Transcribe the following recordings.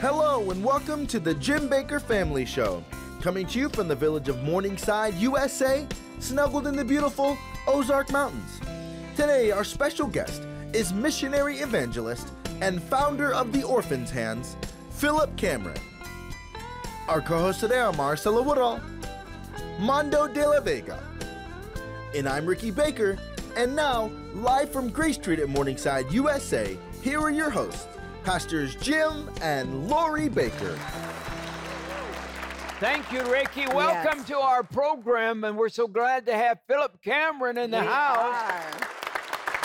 Hello and welcome to the Jim Bakker Family Show. Coming to you from the village of Morningside, USA, snuggled in the beautiful Ozark Mountains. Today, our special guest is missionary evangelist and founder of the Orphans Hands, Philip Cameron. Our co hosts today are Marcela Woodall, Mondo de la Vega, and I'm Ricky Bakker. And now, live from Grace Street at Morningside, USA, here are your hosts, Pastors Jim and Lori Bakker. Thank you, Ricky. Welcome Yes. to our program, and we're so glad to have Philip Cameron in the We house, are.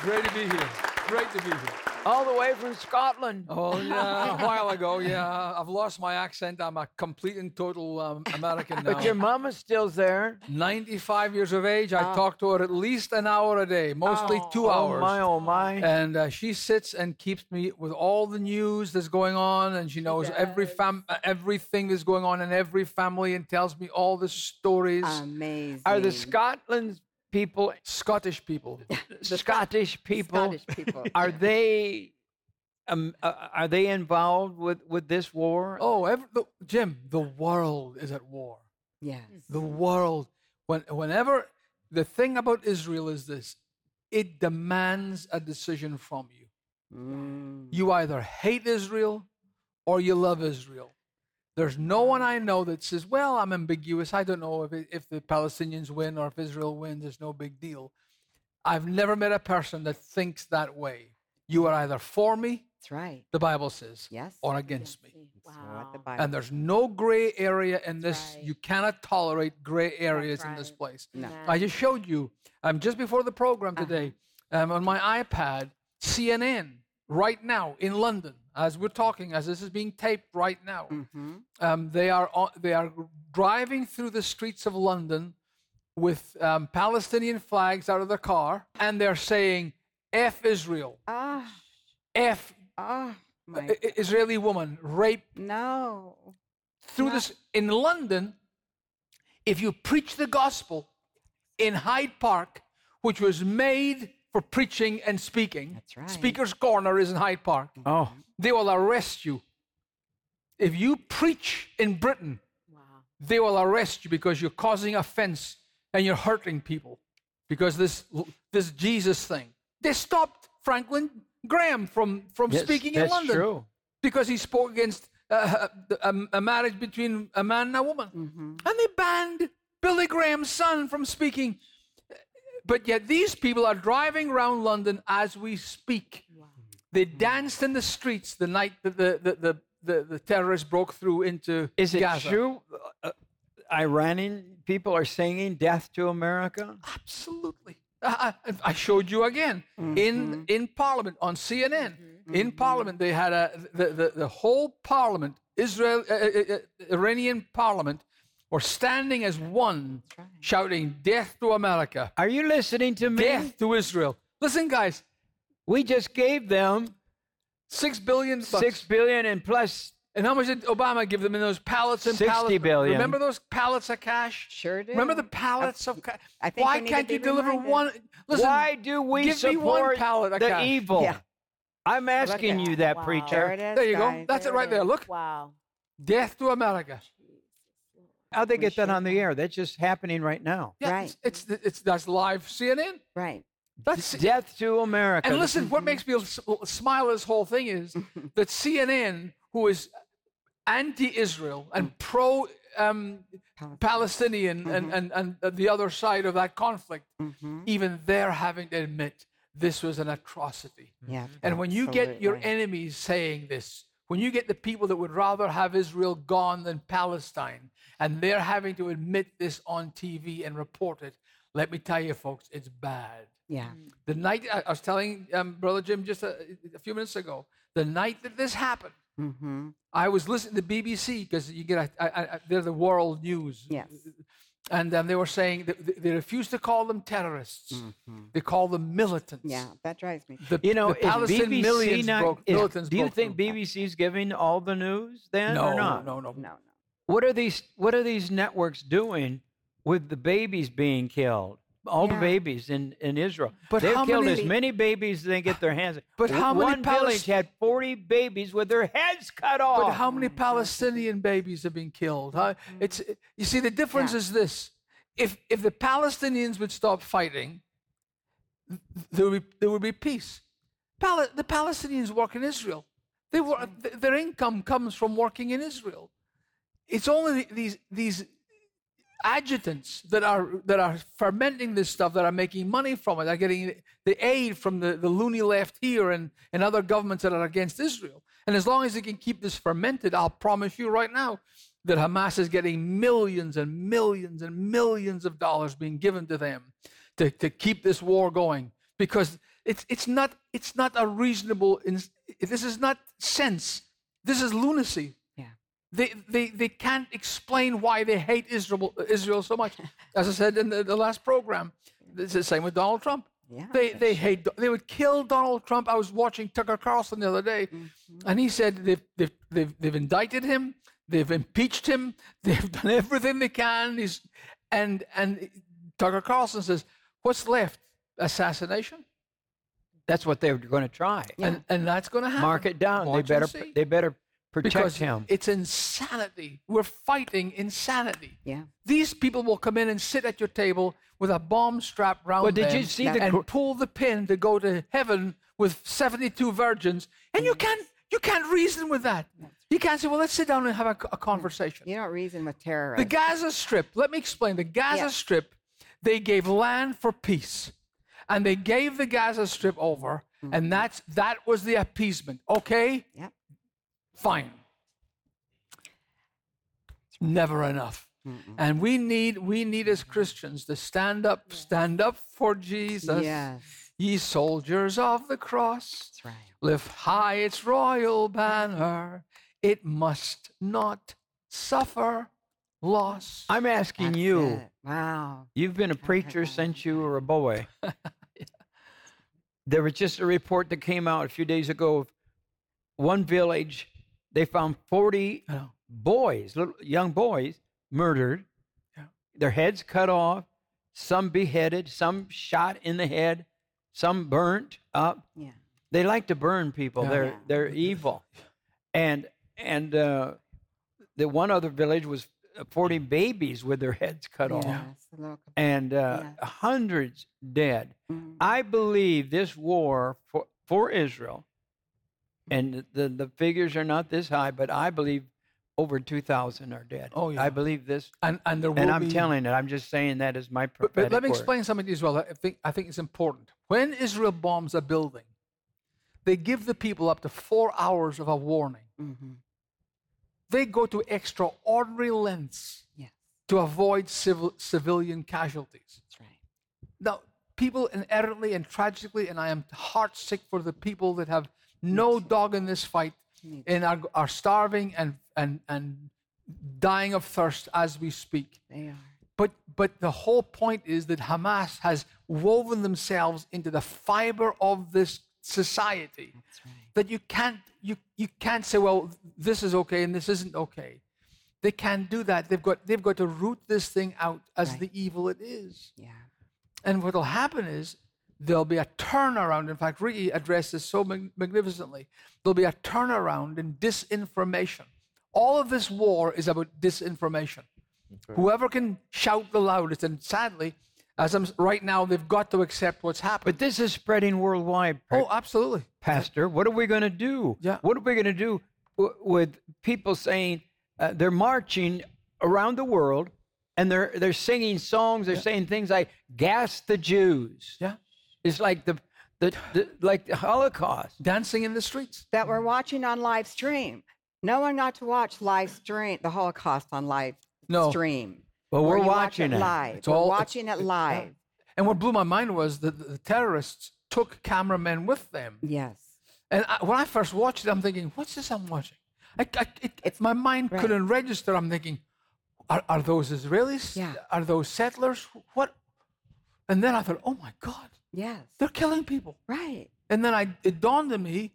Great to be here. Great to be here. All the way from Scotland. Oh, yeah, a while ago, yeah. I've lost my accent. I'm a complete and total um, American now. But your mama's still there. 95 years of age. I talk to her at least an hour a day, mostly two Oh hours. Oh, my, oh my. And uh, she sits and keeps me with all the news that's going on, and she knows every fam- uh, everything that's going on in every family, and tells me all the stories. Amazing. Are the Scotland people, Scottish people. Scottish people, Scottish people. are they um, uh, are they involved with with this war? Oh, every, the, Jim, the world is at war. Yes. the world when whenever the thing about israel is this it demands a decision from you Mm. you either hate israel or you love israel there's no one i know that says well i'm ambiguous. I don't know if, it, if the palestinians win or if israel wins. It's no big deal. I've never met a person that thinks that way. You are either for me That's right. the bible says Yes. or against me. That's what the Bible and there's no gray area in this. right. you cannot tolerate gray areas in this place. No. I just showed you um, just before the program Uh-huh. today um, on my iPad, CNN right now in London, as we're talking, as this is being taped right now. Mm-hmm. Um, they are on, they are driving through the streets of London with um, Palestinian flags out of their car, and they're saying "F Israel, Ah, F ah, I- Israeli woman, rape no. through No. this in London, if you preach the gospel in Hyde Park, which was made for preaching and speaking, That's right. Speaker's Corner is in Hyde Park, Oh, they will arrest you. If you preach in Britain, Wow. they will arrest you because you're causing offense and you're hurting people because this this Jesus thing. They stopped Franklin Graham from from yes, speaking in that's London true. because he spoke against uh, a, a marriage between a man and a woman. Mm-hmm. And they banned Billy Graham's son from speaking. But yet these people are driving around London as we speak. They danced in the streets the night that the, the, the, the, the terrorists broke through into Is it Gaza. true? Uh, Iranian people are singing "Death to America." Absolutely. I, I I showed you again in in Parliament on CNN. In Parliament, they had a the, the, the whole Parliament, Israel, uh, uh, uh, Iranian Parliament, were standing as one, shouting "Death to America, Are you listening to me? Death to Israel." Listen, guys, We just gave them six billion bucks. six billion and plus. And how much did Obama give them in those pallets and 60 pallets? billion. Remember those pallets of cash? Sure do. Remember the pallets of cash? I think Why we need to can't you deliver reminded. one? Listen, Why do we give me one support pallet of the cash. evil? Yeah. I'm asking at- you that, Wow. preacher. There it is. There you go. guys. That's it There right there. Look. Wow. Death to America. How'd they get that on the air? That's just happening right now. Yeah, Right. It's, it's it's that's live CNN. Right. That's Death to America. and listen. What makes me s- smile? This whole thing is that CNN, who is anti-Israel and pro um, Palestinian and, and and the other side of that conflict, Mm-hmm. even they're having to admit this was an atrocity. Yeah. And when you get your absolutely. enemies saying this, when you get the people that would rather have Israel gone than Palestine, and they're having to admit this on TV and report it, let me tell you, folks, it's bad. Yeah. The night I, I was telling um, Brother Jim just a, a few minutes ago, the night that this happened, Mm-hmm. I was listening to BBC because you get a, I, I, I- they're the world news. Yes. And um, they were saying that they- they refuse to call them terrorists. They call them militants. Mm-hmm. Yeah. That drives me. The, You know, the is Palestinian BBC millions not? broke, is- militants do you broke think through. BBC's giving all the news then, No, or not? no, no, No, no. What are these? What are these networks doing with the babies being killed? all the babies in, in Israel. But They've how killed many- as many babies as they get their hands. But W- how many one village had 40 babies with their heads cut off. But how many Palestinian babies have been killed? Huh? It's you see the difference Yeah. is this: if if the Palestinians would stop fighting, there would be, there would be peace. Pal- the Palestinians work in Israel. They work, th- their income comes from working in Israel. It's only these these adjutants that are that are fermenting this stuff that are making money from it are getting the aid from the, the loony left here and, and other governments that are against Israel. And as long as they can keep this fermented, I'll promise you right now that Hamas is getting millions and millions and millions of dollars being given to them to, to keep this war going. Because it's it's not it's not a reasonable this is not sense. This is lunacy. Yeah. They, they, they can't explain why they hate Israel, Israel so much. As I said in the, the last program, it's the same with Donald Trump. Yeah, They, they hate, they would kill Donald Trump. I was watching Tucker Carlson the other day, mm-hmm. and he said they've, they've, they've, they've indicted him, they've impeached him, they've done everything they can. He's, and, and Tucker Carlson says, What's left? Assassination? That's what they're going to try. And, and that's going to happen. Mark it down. Watch they better they better protect because him. it's insanity. We're fighting insanity. Yeah. These people will come in and sit at your table with a bomb strapped round Well, did them you see the and gr- pull the pin to go to heaven with 72 virgins, and you can't you can't reason with that. You can't say, "Well, let's sit down and have a, a conversation." You don't reason with terrorists. The Gaza Strip. Let me explain. The Gaza Yeah. Strip, they gave land for peace, and they gave the Gaza Strip over, mm-hmm. and that's that was the appeasement. Okay, Yep. Fine. It's never enough. And we need we need as Christians to stand up, stand up for Jesus. Yes. Ye soldiers of the cross, right. lift high its royal banner. It must not suffer loss. I'm asking That's you. it. Wow. You've been a preacher since you were a boy. There was just a report that came out a few days ago of one village. They found 40 I boys, little young boys, murdered. Yeah. Their heads cut off, some beheaded, some shot in the head, some burnt up. Yeah. They like to burn people. Yeah. They're Yeah. they're evil. And and uh, the one other village was 40 babies with their heads cut off Yes. And uh, Yeah. hundreds dead. Mm. I believe this war for, for Israel, and the, the figures are not this high, but I believe over 2,000 are dead. Oh, yeah. I believe this. And and there will And I'm be, telling it, I'm just saying that as my But, prophetic but let me word. explain something to you as well. I think I think it's important. When Israel bombs a building, they give the people up to four hours of a warning. Mm-hmm. They go to extraordinary lengths Yes. to avoid civil, civilian casualties. That's right. Now, people inherently and tragically, and I am heartsick for the people that have no dog in this fight and are, are starving and, and, and dying of thirst as we speak. They are. But, but the whole point is that Hamas has woven themselves into the fiber of this society That's right. that you can't, you, you can't say, well, this is okay and this isn't okay. They can't do that. They've got, they've got to root this thing out as Right. the evil it is. Yeah. And what will happen is there'll be a turnaround. In fact, Ricky addressed this so magnificently. There'll be a turnaround in disinformation. All of this war is about disinformation. Whoever can shout the loudest, and sadly, as I'm right now, they've got to accept what's happened. But this is spreading worldwide, oh, absolutely. Pastor. What are we going to do? Yeah. What are we going to do w- with people saying uh, they're marching around the world and they're they're singing songs? They're saying things like "Gas the Jews." Yeah. It's like the, the, the like the Holocaust. Dancing in the streets. That we're watching on live stream. No one got to watch live stream the Holocaust on live No. stream. Well, Where we're you watch watching it it. live. It's we're all- it's- watching it live. And what blew my mind was that the terrorists took cameramen with them. Yes. And I, when I first watched it, I'm thinking, what's this I'm watching? I, I, it, It's- my mind right. couldn't register. I'm thinking, are, are those Israelis? Yeah. Are those settlers? What? And then I thought, oh my God, Yes. they're killing people. Right. And then I, it dawned on me,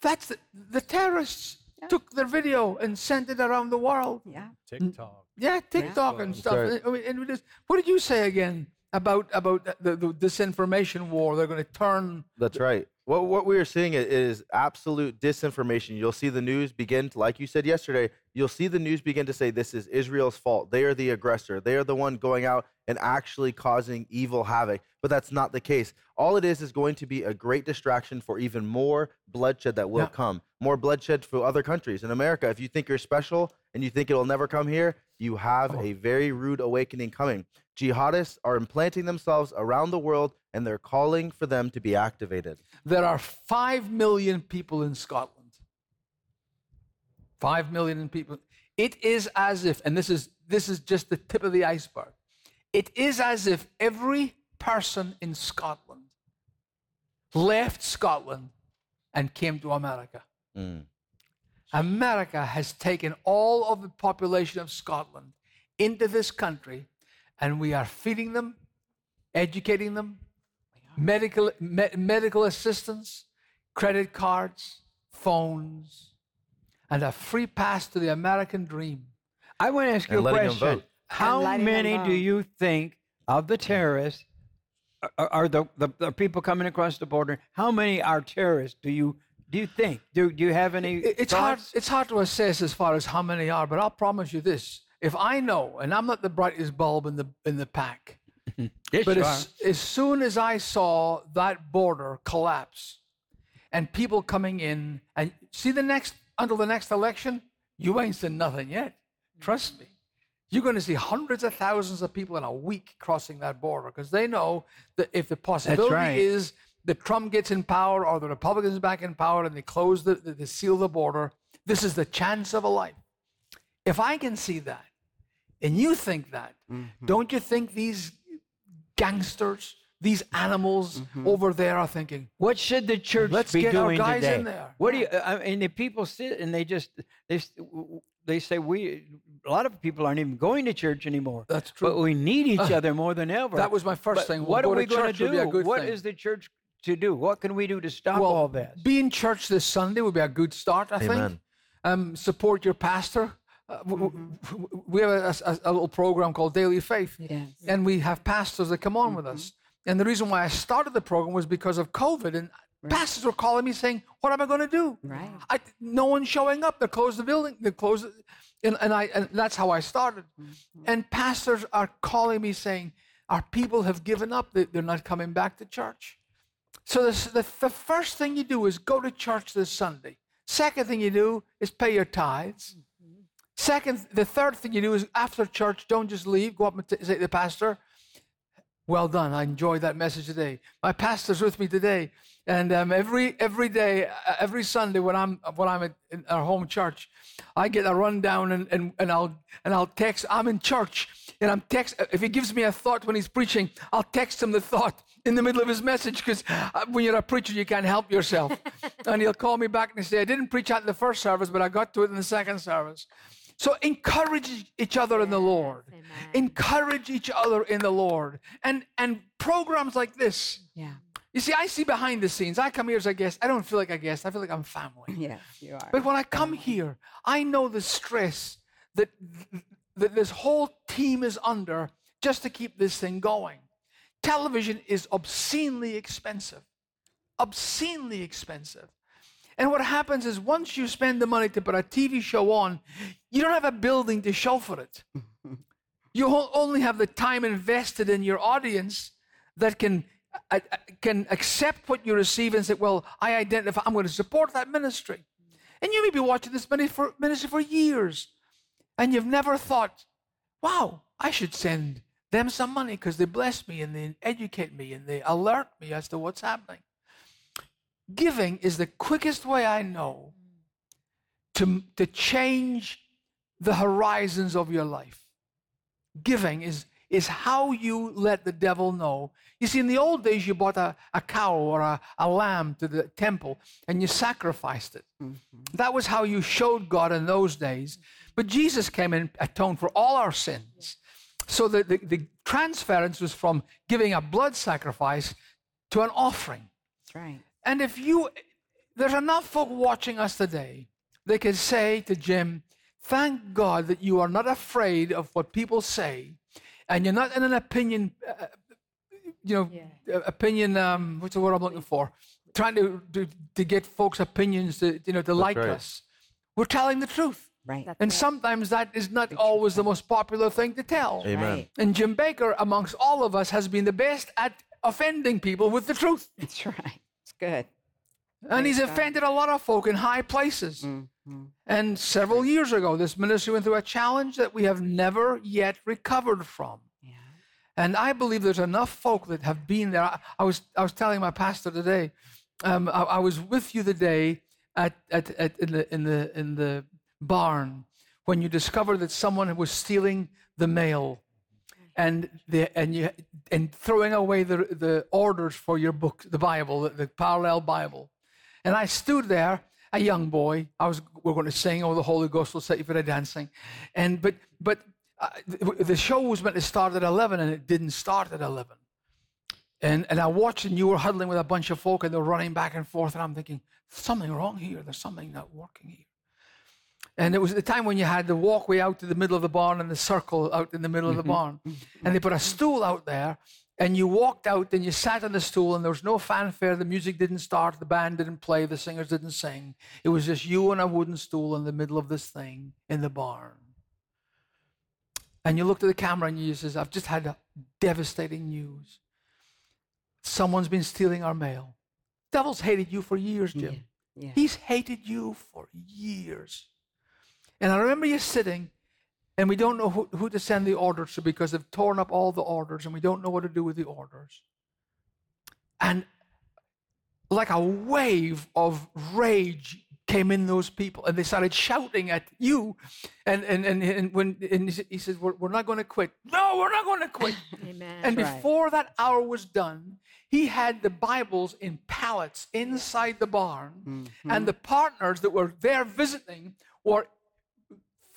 that's the, the terrorists took their video and sent it around the world. Yeah. TikTok. Yeah, TikTok and stuff. right. I mean, and it is, what did you say again? About about the, the disinformation war. They're going to turn. That's right. What what we are seeing is absolute disinformation. You'll see the news begin to, like you said yesterday, you'll see the news begin to say this is Israel's fault. They are the aggressor. They are the one going out and actually causing evil havoc. But that's not the case. All it is is going to be a great distraction for even more bloodshed that will Yeah. come. More bloodshed for other countries. In America, if you think you're special and you think it'll never come here, you have Oh. a very rude awakening coming. Jihadists are implanting themselves around the world and they're calling for them to be activated. There are five million people in Scotland. Five million people. It is as if, and this is this is just the tip of the iceberg. It is as if every person in Scotland left Scotland and came to America. Mm. America has taken all of the population of Scotland into this country, and we are feeding them, educating them, medical me- medical assistance, credit cards, phones, and a free pass to the American dream. I want to ask you And a letting 'em question. vote. How letting 'em many do you think of the terrorists are, are the, the, the people coming across the border? How many are terrorists? Do you do you think? Do, do you have any? It- It's hard. It's hard to assess as far as how many are, but I'll promise you this: if I know, and I'm not the brightest bulb in the in the pack, Yes, But you as, as soon as I saw that border collapse and people coming in, and see the next, until the next election, you ain't seen nothing yet. Trust me. You're going to see hundreds of thousands of people in a week crossing that border because they know that if the possibility right. is that Trump gets in power or the Republicans back in power and they close the, the, they seal the border, this is the chance of a life. If I can see that, and you think that, mm-hmm. don't you think these gangsters, these animals mm-hmm. over there are thinking, What should the church Let's be get our guys today? in there. What do you? I mean, the people sit and they just they they say we. A lot of people aren't even going to church anymore. That's true. But we need each other more than ever. that was my first But thing. What We'll are we going to would be a do? What thing. is the church to do? What can we do to stop well, all this? be in church this Sunday would be a good start, I think. Um, support your pastor. Uh, w- w- w- we have a, a- a little program called Daily Faith, Yes. and we have pastors that come on with Mm-hmm. us. And the reason why I started the program was because of COVID, and pastors were calling me saying, "What am I going to do? Right. I, no one's showing up. They closed the building. They closed it. And, and, I, and that's how I started. And pastors are calling me saying, Our people have given up. They're not coming back to church. So this, the, the first thing you do is go to church this Sunday. Second thing you do is pay your tithes. Second, the third thing you do is after church, don't just leave. Go up and t- say to the pastor, well done. I enjoyed that message today. My pastor's with me today, and um, every every day, uh, every Sunday when I'm when I'm at in our home church, I get a rundown and, and, and I'll and I'll text. I'm in church, and I'm text. If he gives me a thought when he's preaching, I'll text him the thought in the middle of his message because when you're a preacher, you can't help yourself. and he'll call me back and say, "I didn't preach that in the first service, but I got to it in the second service." So encourage each other in the Lord. Encourage each other in the Lord. And and programs like this. Yeah. You see, I see behind the scenes. I come here as a guest. I don't feel like a guest. I feel like I'm family. Yeah, you are. But when I come here, I know the stress that that this whole team is under just to keep this thing going. Television is obscenely expensive. Obscenely expensive. And what happens is once you spend the money to put a TV show on, you don't have a building to show for it. you only have the time invested in your audience that can uh, can accept what you receive and say, "Well, I identify. I'm going to support that ministry." And you may be watching this ministry for, ministry for years, and you've never thought, "Wow, I should send them some money because they bless me and they educate me and they alert me as to what's happening." Giving is the quickest way I know to, to change the horizons of your life. Giving is, is how you let the devil know. You see, in the old days, you bought a, a cow or a, a lamb to the temple and you sacrificed it. Mm-hmm. That was how you showed God in those days. But Jesus came and atoned for all our sins. So the, the, the transference was from giving a blood sacrifice to an offering. That's right. And if you, there's enough folk watching us today, they can say to Jim, thank God that you are not afraid of what people say and you're not in an opinion uh, you know, uh, opinion. Um, what's the word I'm looking for? Trying to, to to get folks' opinions to you know to like right. us. We're telling the truth, Right. and sometimes that is not always the most popular thing to tell. Amen. Right. And Jim Bakker, amongst all of us, has been the best at offending people with the truth. That's right. It's good. And he's offended a lot of folk in high places. And several years ago, this ministry went through a challenge that we have never yet recovered from. Yeah. And I believe there's enough folk that have been there. I, I was I was telling my pastor today. Um, I, I was with you the day at, at, at in the in the in the barn when you discovered that someone was stealing the mail, and the and you and throwing away the the orders for your book, the Bible, the, the parallel Bible. And I stood there, a young boy. I was we're going to sing, "Oh, the Holy Ghost will set you for the dancing," and but but uh, the, show was meant to start at eleven, and it didn't start at eleven. And and I watched, and you were huddling with a bunch of folk, and they're running back and forth, and I'm thinking, something wrong here. There's something not working here. And it was the time when you had the walkway out to the middle of the barn and the circle out in the middle of the barn. And they put a stool out there, and you walked out and you sat on the stool, and there was no fanfare. The music didn't start, the band didn't play, the singers didn't sing. It was just you on a wooden stool in the middle of this thing in the barn. And you looked at the camera and you says, I've just had devastating news. Someone's been stealing our mail. Devil's hated you for years, Jim. Yeah. He's hated you for years. And I remember you sitting, and we don't know who, who to send the orders to because they've torn up all the orders, and we don't know what to do with the orders. And like a wave of rage came in those people, and they started shouting at you. And and and, and when and he said- says, we're, "We're not going to quit." No, we're not going to quit. Amen. And right. before that hour was done, he had the Bibles in pallets inside the barn, Mm-hmm. and the partners that were there visiting were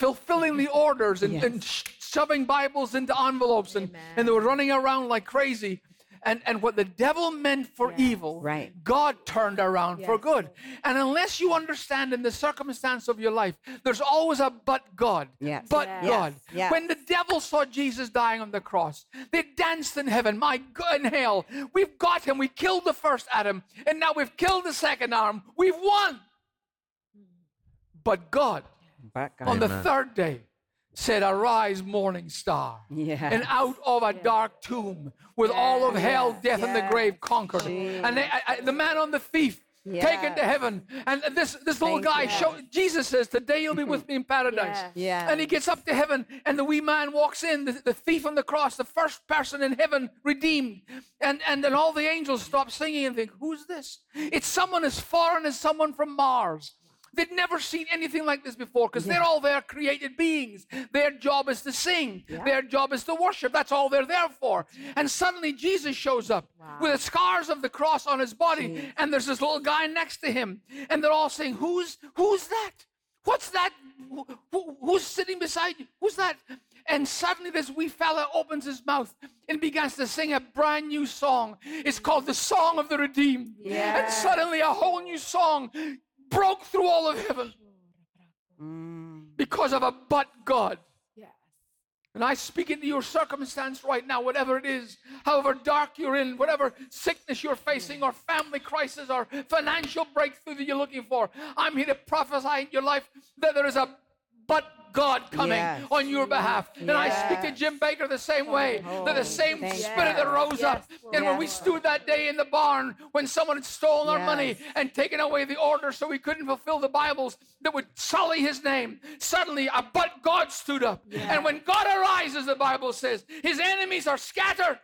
fulfilling the orders and, and shoving Bibles into envelopes, and, and they were running around like crazy. And, and what the devil meant for evil, Right. God turned around for good. And unless you understand in the circumstance of your life, there's always a but God. Yes. But Yes. God. Yes. When the devil saw Jesus dying on the cross, they danced in heaven. My God, in hell, we've got him. We killed the first Adam, and now we've killed the second Adam. We've won. Hmm. But God, But God. on the third day, said, Arise, morning star. Yeah. And out of a dark tomb with all of hell, death, and the grave conquered. And they, I, I- the man on the thief taken to heaven. And this, this little Thank guy, you. show, Jesus says, Today you'll be with me in paradise. Yes. Yeah. And he gets up to heaven, and the wee man walks in, the, the thief on the cross, the first person in heaven redeemed. And, and then all the angels stop singing and think, Who's this? It's someone as foreign as someone from Mars. They'd never seen anything like this before because they're all there created beings. Their job is to sing, their job is to worship. That's all they're there for. And suddenly Jesus shows up with the scars of the cross on his body, and there's this little guy next to him. And they're all saying, Who's who's that? What's that? Who- who- who's sitting beside you? Who's that? And suddenly this wee fella opens his mouth and begins to sing a brand new song. It's called the Song of the Redeemed. And suddenly a whole new song broke through all of heaven because of a but God. And I speak into your circumstance right now, whatever it is, however dark you're in, whatever sickness you're facing, or family crisis, or financial breakthrough that you're looking for. I'm here to prophesy in your life that there is a but God coming Yes. on your behalf. And I speak to Jim Bakker the same way, that the same thank spirit that rose up. Yes, And when we stood that day in the barn, when someone had stolen our money and taken away the order so we couldn't fulfill the Bibles that would sully his name. Suddenly, a but God stood up. And when God arises, the Bible says, his enemies are scattered.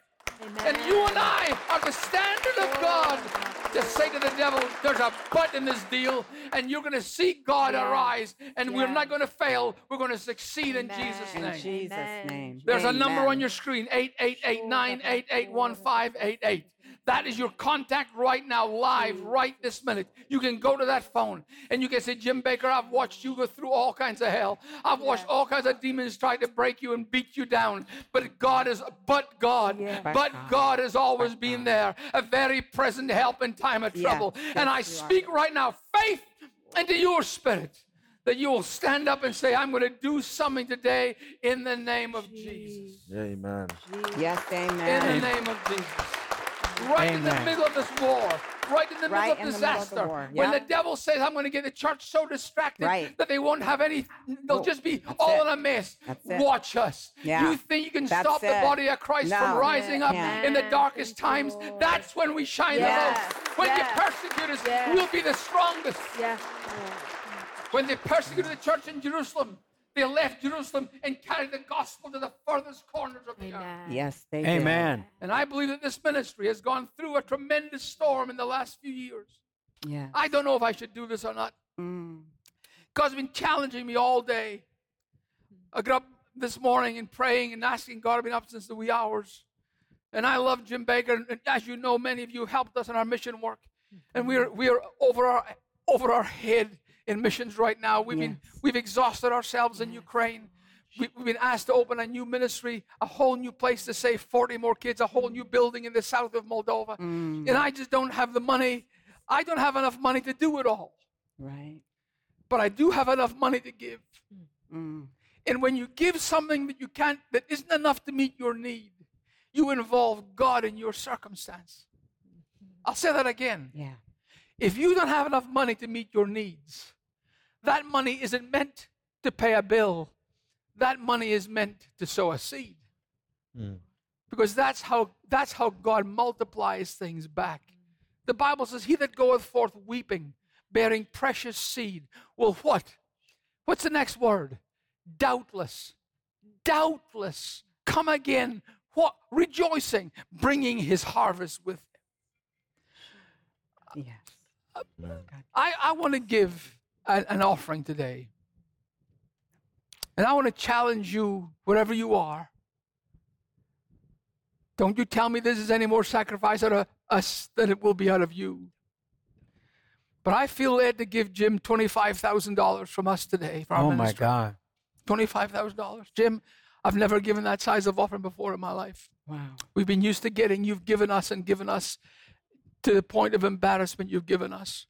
And you and I are the standard of God to say to the devil, there's a but in this deal, and you're going to see God Yeah. arise, and we're not going to fail. We're going to succeed in Amen. Jesus' In name. Jesus' name. There's a number on your screen 888-988-1588. That is your contact right now, live, right this minute. You can go to that phone and you can say, Jim Bakker, I've watched you go through all kinds of hell. I've watched all kinds of demons try to break you and beat you down. But God is, but God, But but God. God has always been there, a very present help in time of Yeah. trouble. And I Yes, are. speak right now faith into your spirit that you will stand up and say, I'm going to do something today in the name of Jesus. Amen. Yes, amen. In the name of Jesus. Right in the middle of this war, right in the Right middle in of the middle of the disaster, when the devil says, I'm going to get the church so distracted Right. that they won't have any, they'll Oh, just be all it. in a mess. Watch us. Yeah. You think you can That's stop the body of Christ from rising up Can't. in the darkest Thank times? Lord. That's when we shine Yes. the most. When Yes. you persecute us, Yes. we'll be the strongest. Yes. When they persecuted the church in Jerusalem, they left Jerusalem and carried the gospel to the furthest corners of the earth. Yes, they did. Amen. And I believe that this ministry has gone through a tremendous storm in the last few years. Yeah. I don't know if I should do this or not. Mm. God's been challenging me all day. I got up this morning and praying and asking God. I've been up since the wee hours. And I love Jim Bakker. And and as you know, many of you helped us in our mission work. And we're we're over our over our head in missions right now. We've been we've exhausted ourselves in Ukraine. We, we've been asked to open a new ministry, a whole new place to save 40 more kids, a whole new building in the south of Moldova. Mm. And I just don't have the money. I don't have enough money to do it all. Right. But I do have enough money to give. Mm. And when you give something that you can't, that isn't enough to meet your need, you involve God in your circumstance. I'll say that again. Yeah. If you don't have enough money to meet your needs, that money isn't meant to pay a bill. That money is meant to sow a seed. Mm. Because that's how that's how God multiplies things back. The Bible says, He that goeth forth weeping, bearing precious seed, will what? What's the next word? Doubtless. Doubtless. Come again. What? Rejoicing, bringing his harvest with him. Yes. I, I want to give an, an offering today. And I want to challenge you, wherever you are. Don't you tell me this is any more sacrifice out of us than it will be out of you. But I feel led to give Jim $25,000 from us today for our Oh my. God. $25,000. Jim, I've never given that size of offering before in my life. Wow. We've been used to getting, you've given us and given us to the point of embarrassment you've given us.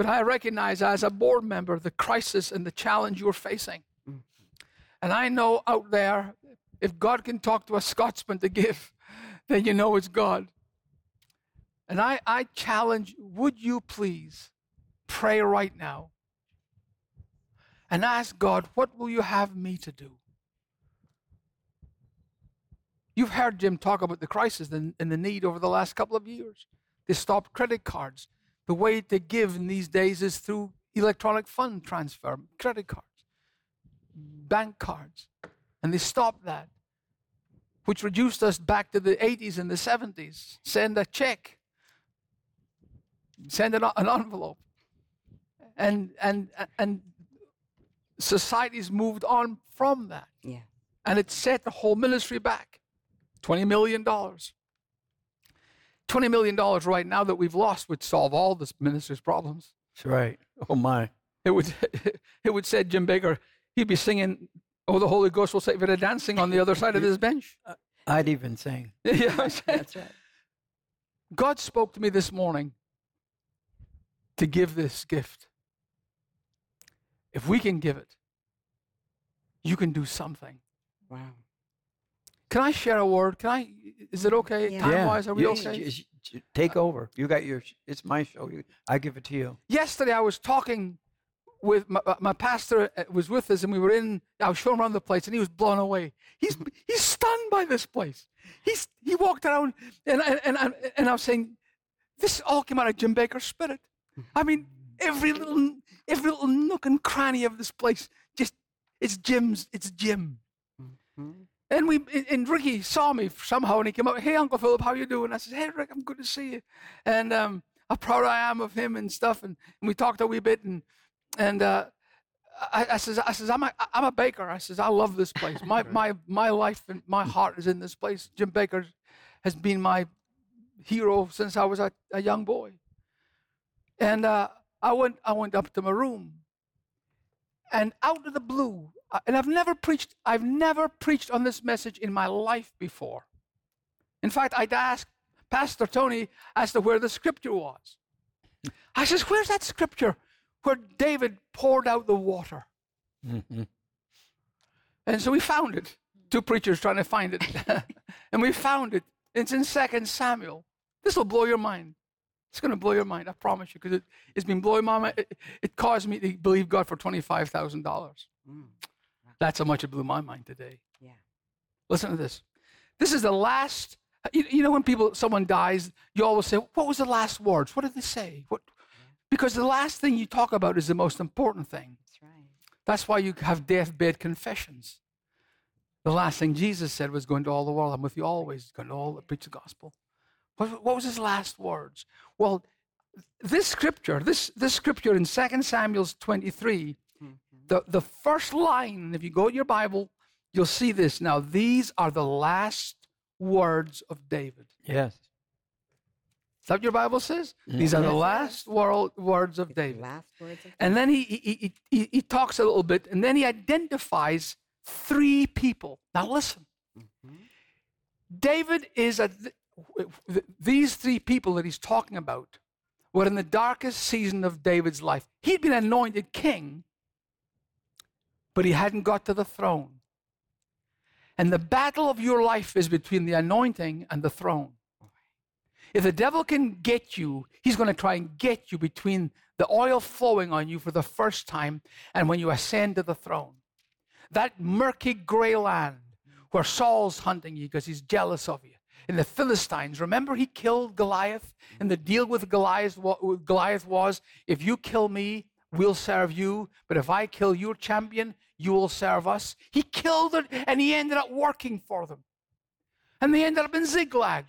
But I recognize as a board member the crisis and the challenge you're facing. Mm-hmm. And I know out there, if God can talk to a Scotsman to give, then you know it's God. And I, I challenge, would you please pray right now and ask God, what will you have me to do? You've heard Jim talk about the crisis and, and the need over the last couple of years. They stopped credit cards. The way to give in these days is through electronic fund transfer, credit cards, bank cards. And they stopped that, which reduced us back to the 80s and the 70s. Send a check, send an, an envelope. And, and, and society's moved on from that. Yeah. And it set the whole ministry back. $20 million. $20 million right now that we've lost would solve all this minister's problems. That's right. Oh my. It would, it would say Jim Bakker, he'd be singing, Oh, the Holy Ghost will save it, dancing on the other side of this bench. Uh, I'd even sing. yeah, I'm saying. That's right. God spoke to me this morning to give this gift. If we can give it, you can do something. Wow. Can I share a word? Can I? Is it okay? Yeah. Time wise, are we You- okay? take over. You got your. It's my show. I give it to you. yesterday I was talking with my, my pastor uh, was with us and we were in I was showing around the place and he was blown away. He's he's stunned by this place. He's he walked around and and and, I- and I was saying this all came out of Jim Bakker's spirit. I mean every little every little nook and cranny of this place just it's Jim's it's Jim. Mhm. And we and- Ricky saw me somehow, and he came up. Hey, Uncle Philip, how you doing? I said, Hey, Rick, I'm good to see you. And um, how proud I am of him and stuff. And, and we talked a wee bit. And and uh, I, I says, I says, I'm a I'm a baker. I says, I love this place. My my my life and my heart is in this place. Jim Bakker has been my hero since I was a, a young boy. And uh, I went I went up to my room. And out of the blue, and I've never preached, I've never preached on this message in my life before. In fact, I'd asked Pastor Tony as to where the scripture was. I says, Where's that scripture where David poured out the water. Mhm. And so we found it. Two preachers trying to find it. and we found it. It's in 2 Samuel. This will blow your mind. It's going to blow your mind, I promise you, because it, it's been blowing my mind. It, it caused me to believe God for $25,000. Mm. That's how much it blew my mind today. Yeah. Listen to this. This is the last. You, you know, when people, someone dies, you always say, "What was the last words? What did they say?" What? Because the last thing you talk about is the most important thing. That's right. That's why you have deathbed confessions. The last thing Jesus said was, "Go into all the world. I'm with you always. Go into all the preach the gospel." What, what was his last words? Well, this scripture, this this scripture in 2 Samuel 23, the, the first line, if you go to your Bible, you'll see this. Now, these are the last words of David. Yes. Is that what your Bible says? These are the last world, words of David. Last words of And then he, he, he, he, he talks a little bit, and then he identifies three people. Now, listen. Mm-hmm. David is a, th- th- these three people that he's talking about were in the darkest season of David's life. He'd been anointed king, but he hadn't got to the throne. And the battle of your life is between the anointing and the throne. If the devil can get you, he's going to try and get you between the oil flowing on you for the first time and when you ascend to the throne. That murky gray land where Saul's hunting you because he's jealous of you. And the Philistines, remember he killed Goliath? And the deal with Goliath, Goliath was if you kill me, we'll serve you. But if I kill your champion, you will serve us. He killed it and he ended up working for them. And they ended up in Ziklag.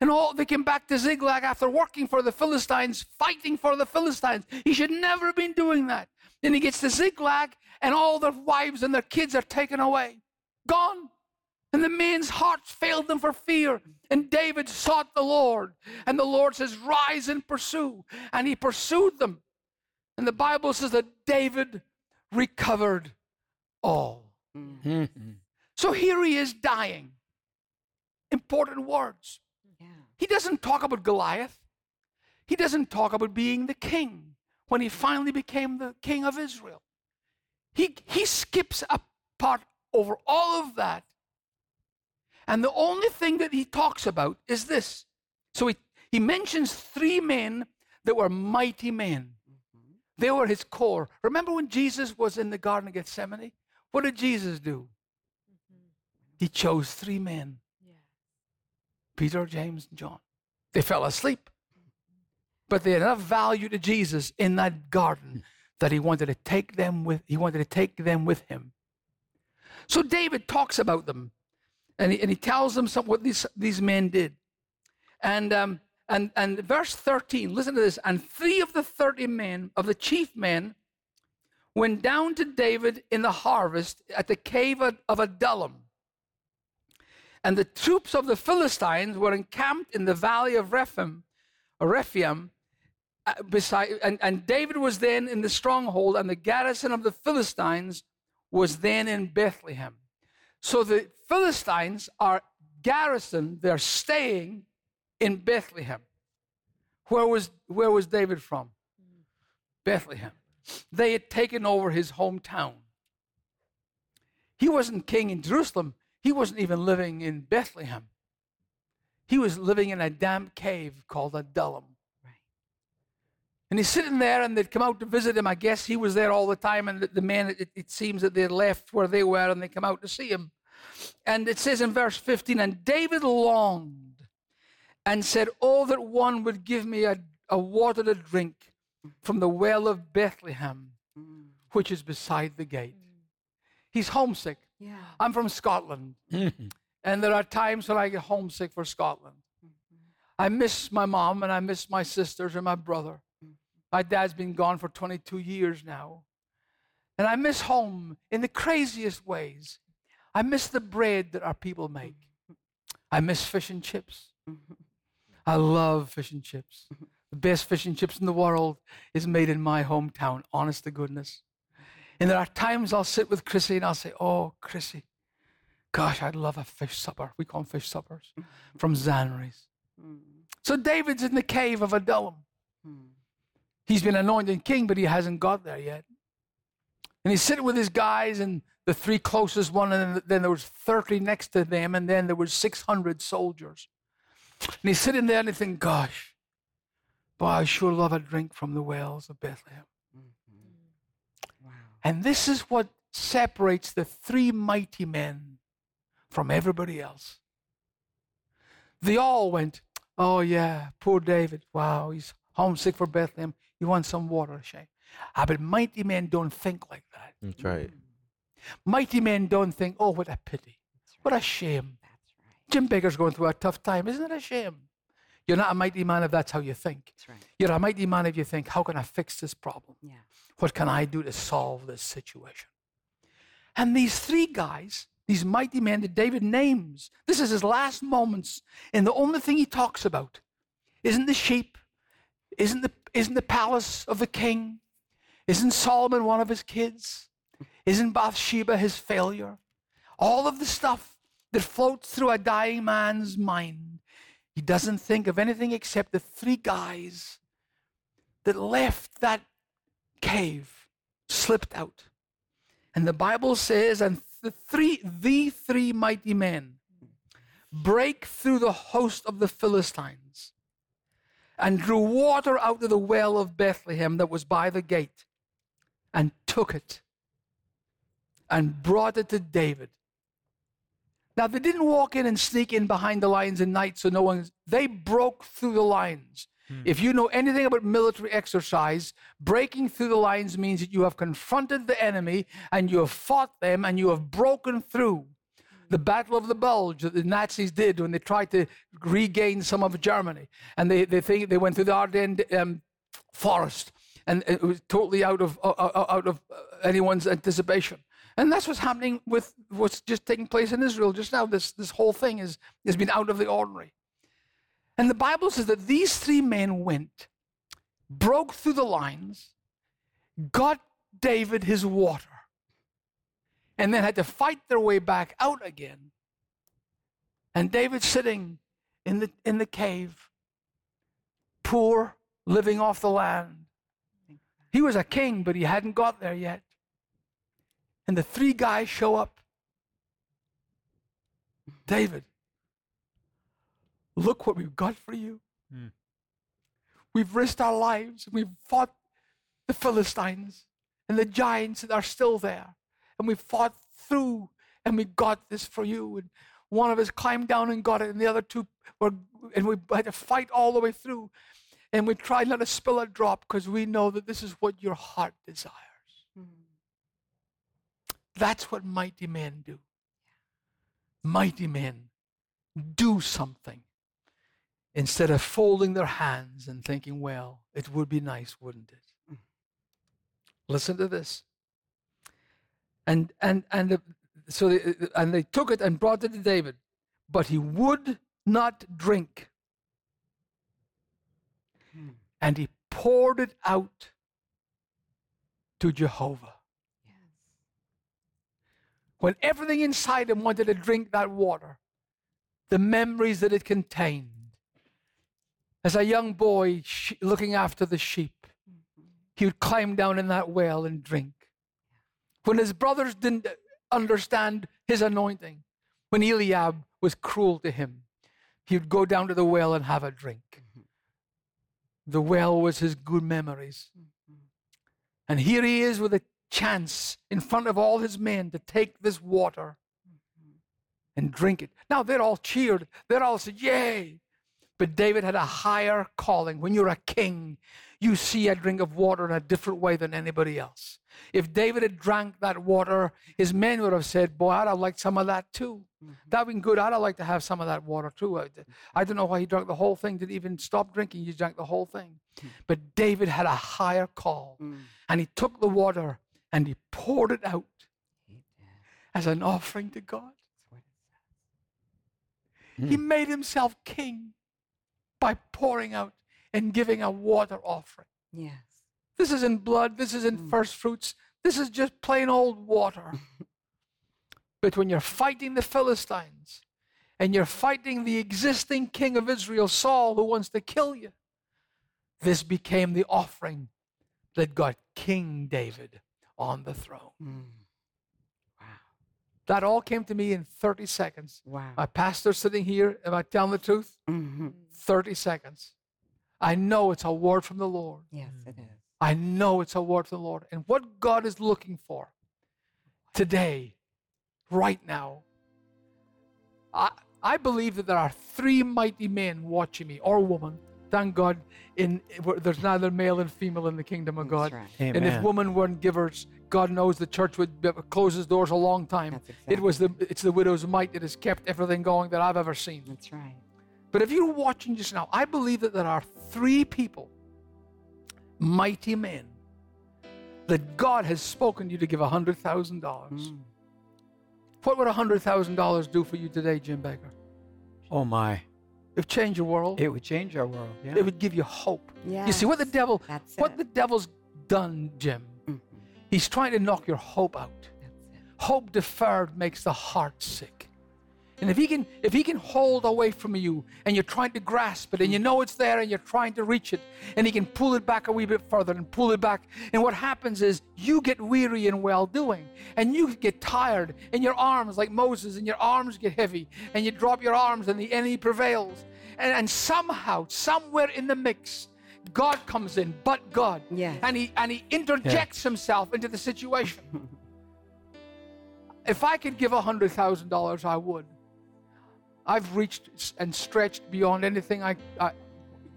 And all they came back to Ziklag after working for the Philistines, fighting for the Philistines. He should never have been doing that. Then he gets to Ziklag, and all their wives and their kids are taken away, gone. And the men's hearts failed them for fear. And David sought the Lord. And the Lord says, Rise and pursue. And he pursued them. And the Bible says that David recovered all. Mhm. So here he is dying. Important words. Yeah. He doesn't talk about Goliath. He doesn't talk about being the king when he finally became the king of Israel. He, he skips a part over all of that. And the only thing that he talks about is this. So he, he mentions three men that were mighty men. They were his core. Remember when Jesus was in the Garden of Gethsemane? What did Jesus do? He chose three men Peter, James, and John. They fell asleep. But they had enough value to Jesus in that garden that he wanted to take them with he wanted to take them with him. So David talks about them and he, and he tells them some, what these, these men did. And, um, and, and verse 13, listen to this. And three of the 30 men, of the chief men, went down to David in the harvest at the cave of, Adullam. And the troops of the Philistines were encamped in the valley of Rephaim, Rephaim, uh, beside, and, and David was then in the stronghold, and the garrison of the Philistines was then in Bethlehem. So the Philistines are garrisoned, they're staying in Bethlehem. Where was, where was David from? Bethlehem. They had taken over his hometown. He wasn't king in Jerusalem, he wasn't even living in Bethlehem. He was living in a damp cave called Adullam. Right. And he's sitting there, and they'd come out to visit him. I guess he was there all the time, and the, the men, it, it seems that they left where they were, and they come out to see him. And it says in verse 15, and David longed and said, Oh, that one would give me a, a water to drink from the well of Bethlehem, mm. which is beside the gate. Mm. He's homesick. Yeah. I'm from Scotland, Mhm. and there are times when I get homesick for Scotland. Mm-hmm. I miss my mom, and I miss my sisters and my brother. Mm-hmm. My dad's been gone for 22 years now. And I miss home in the craziest ways. I miss the bread that our people make. Mm-hmm. I miss fish and chips. I love fish and chips. Mm-hmm. The best fish and chips in the world is made in my hometown, honest to goodness. And there are times I'll sit with Chrissy and I'll say, Oh, Chrissy, gosh, I'd love a fish supper. We call them fish suppers mm-hmm. from Zanri's. Mm. So David's in the cave of Adullam. Hmm. He's been anointed king, but he hasn't got there yet. And he's sitting with his guys and the three closest one, and then there was 30 next to them, and then there was 600 soldiers. And he's sitting there and he's thinking, gosh, boy, I sure love a drink from the wells of Bethlehem. Wow. And this is what separates the three mighty men from everybody else. They all went, Oh, yeah, poor David. Wow, he's homesick for Bethlehem. He wants some water. Shame. Ah, but mighty men don't think like that. That's right. Mighty men don't think, Oh, what a pity. What a shame. Jim Bakker's going through a tough time. Isn't it a shame? You're not a mighty man if that's how you think. That's right. You're a mighty man if you think, How can I fix this problem? Yeah. What can I do to solve this situation? And these three guys, these mighty men that David names, this is his last moments. And the only thing he talks about isn't the sheep, isn't the, isn't the palace of the king, isn't Solomon one of his kids, isn't Bathsheba his failure. All of the stuff that floats through a dying man's mind, he doesn't think of anything except the three guys that left that cave, slipped out. And the Bible says, and the three, the three mighty men break through the host of the Philistines and drew water out of the well of Bethlehem that was by the gate and took it and brought it to David. Now, they didn't walk in and sneak in behind the lines at night so no one, they broke through the lines. If you know anything about military exercise, breaking through the lines means that you have confronted the enemy and you have fought them and you have broken through. The Battle of the Bulge that the Nazis did when they tried to regain some of Germany. And they, they, think, they went through the Ardennes um, forest and it was totally out of, uh, uh, out of uh, anyone's anticipation. And that's what's happening with what's just taking place in Israel just now. This, this whole thing is, has been out of the ordinary. And the Bible says that these three men went, broke through the lines, got David his water, and then had to fight their way back out again. And David sitting in the, in the cave, poor, living off the land. He was a king, but he hadn't got there yet. And the three guys show up. David, look what we've got for you. Hmm. We've risked our lives. We've fought the Philistines and the giants that are still there. And we fought through and we got this for you. And one of us climbed down and got it, and the other two were, and we had to fight all the way through. And we tried not to spill a drop because we know that this is what your heart desires. That's what mighty men do. Mighty men do something instead of folding their hands and thinking, well, it would be nice, wouldn't it? Mm. Listen to this. And and and the, so they, and they took it and brought it to David, but he would not drink. Hmm. And he poured it out to Jehovah. When everything inside him wanted to drink that water, the memories that it contained. As a young boy sh- looking after the sheep, mm-hmm. he would climb down in that well and drink. When his brothers didn't uh, understand his anointing, when Eliab was cruel to him, he would go down to the well and have a drink. Mm-hmm. The well was his good memories. Mm-hmm. And here he is with a chance in front of all his men to take this water mm-hmm. and drink it. Now they're all cheered. They're all said, Yay! But David had a higher calling. When you're a king, you see a drink of water in a different way than anybody else. If David had drank that water, his men would have said, Boy, I'd have liked some of that too. Mm-hmm. That'd been good. I'd have liked to have some of that water too. I, mm-hmm. I don't know why he drank the whole thing, didn't even stop drinking. He drank the whole thing. Hmm. But David had a higher call. Mm. And he took the water and he poured it out as an offering to God. He made himself king by pouring out and giving a water offering. Yes. This isn't blood, this isn't first fruits, this is just plain old water. but when you're fighting the Philistines and you're fighting the existing king of Israel, Saul, who wants to kill you, this became the offering that got King David on the throne. Mm. Wow. That all came to me in 30 seconds. Wow. My pastor sitting here, am I telling the truth? hmm 30 seconds. I know it's a word from the Lord. Yes, it is. I know it's a word from the Lord. And what God is looking for today, right now, I, I believe that there are three mighty men watching me, or woman. Thank God, in there's neither male and female in the kingdom of God. That's right. And if women weren't givers, God knows the church would close its doors a long time. That's It was the it's the widow's mite that has kept everything going that I've ever seen. That's right. But if you're watching just now, I believe that there are three people, mighty men, that God has spoken to you to give $100,000. Mm. What would $100,000 do for you today, Jim Bakker? Oh my. It would change your world. It would change our world. Yeah. It would give you hope. Yeah. You see what the devil, That's what it. the devil's done, Jim. Mhm. He's trying to knock your hope out. That's it. Hope deferred makes the heart sick. And if he can if he can hold away from you and you're trying to grasp it and you know it's there and you're trying to reach it and he can pull it back a wee bit further and pull it back and what happens is you get weary in well doing and you get tired and your arms like Moses and your arms get heavy and you drop your arms and the enemy prevails and, and somehow somewhere in the mix God comes in but God Yes. and he and he interjects himself into the situation if I could give a hundred thousand dollars, I would. I've reached and stretched beyond anything I, I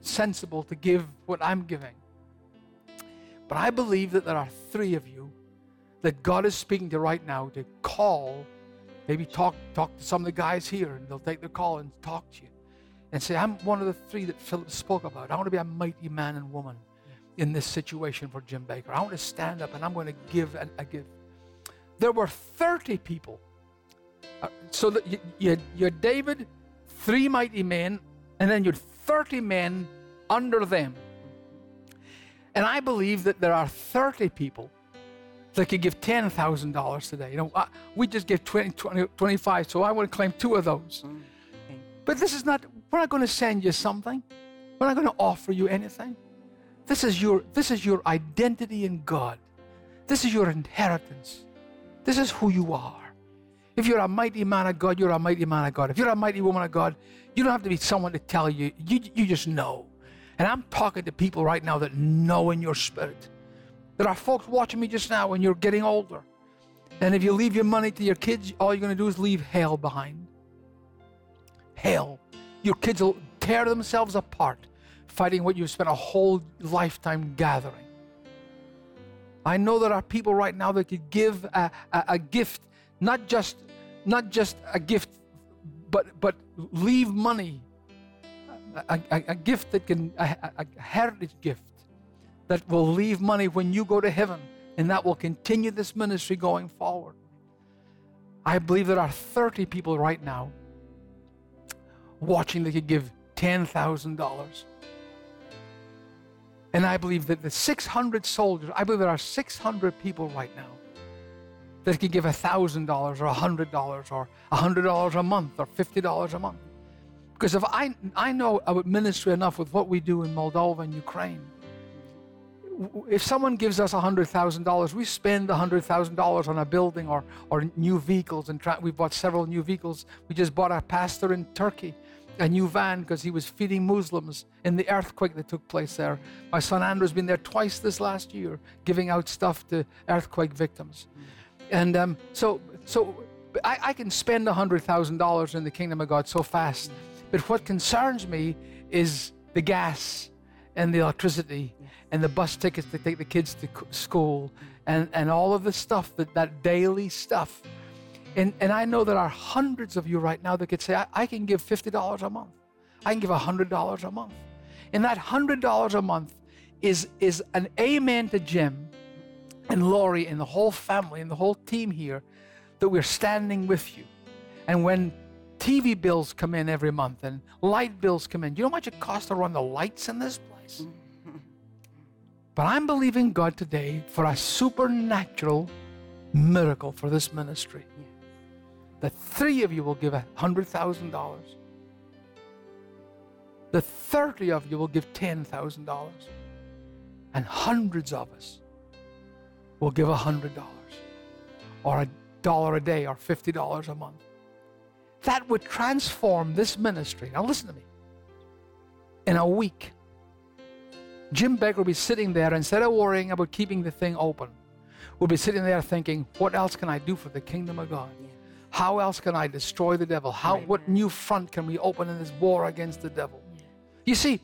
sensible to give what I'm giving. But I believe that there are three of you that God is speaking to right now to call, maybe talk talk to some of the guys here, and they'll take the call and talk to you, and say, "I'm one of the three that Philip spoke about. I want to be a mighty man and woman in this situation for Jim Bakker. I want to stand up and I'm going to give a, a gift." There were 30 people uh, so that you, you, had, you had David, three mighty men, and then you had 30 men under them. And I believe that there are 30 people that could give $10,000 today. You know, uh, we just give 20, 20, 25, so I want to claim two of those. Mm. Okay. But this is not, we're not going to send you something. We're not going to offer you anything. This is your, this is your identity in God. This is your inheritance. This is who you are. If you're a mighty man of God, you're a mighty man of God. If you're a mighty woman of God, you don't have to be someone to tell you. You, you just know. And I'm talking to people right now that know in your spirit. There are folks watching me just now and you're getting older. And if you leave your money to your kids, all you're going to do is leave hell behind. Hell. Your kids will tear themselves apart fighting what you've spent a whole lifetime gathering. I know there are people right now that could give a, a, a gift, not just not just a gift, but but leave money, a, a, a gift that can a, a heritage gift that will leave money when you go to heaven, and that will continue this ministry going forward. I believe there are 30 people right now watching that could give $10,000. And I believe that the 600 soldiers, I believe there are 600 people right now that could give $1,000 or $100 or $100 a month or $50 a month. Because if I, I know about ministry enough with what we do in Moldova and Ukraine, if someone gives us $100,000, we spend $100,000 on a building or, or new vehicles. And try, we bought several new vehicles. We just bought a pastor in Turkey a new van because he was feeding Muslims in the earthquake that took place there. My son Andrew's been there twice this last year, giving out stuff to earthquake victims. And um, so, so I, I can spend $100,000 in the kingdom of God so fast. But what concerns me is the gas and the electricity and the bus tickets to take the kids to school and, and all of the stuff, that, that daily stuff. And, and I know there are hundreds of you right now that could say, I, I can give $50 a month. I can give $100 a month. And that $100 a month is, is an amen to Jim and Lori and the whole family and the whole team here that we're standing with you. And when TV bills come in every month and light bills come in, you know how much it costs to run the lights in this place? But I'm believing God today for a supernatural miracle for this ministry. The three of you will give a $100,000. The 30 of you will give $10,000. And hundreds of us will give a hundred dollars or a dollar a day or fifty dollars a month. That would transform this ministry. Now listen to me. In a week, Jim Bakker will be sitting there instead of worrying about keeping the thing open. We'll be sitting there thinking, what else can I do for the kingdom of God? How else can I destroy the devil? How what new front can we open in this war against the devil? You see,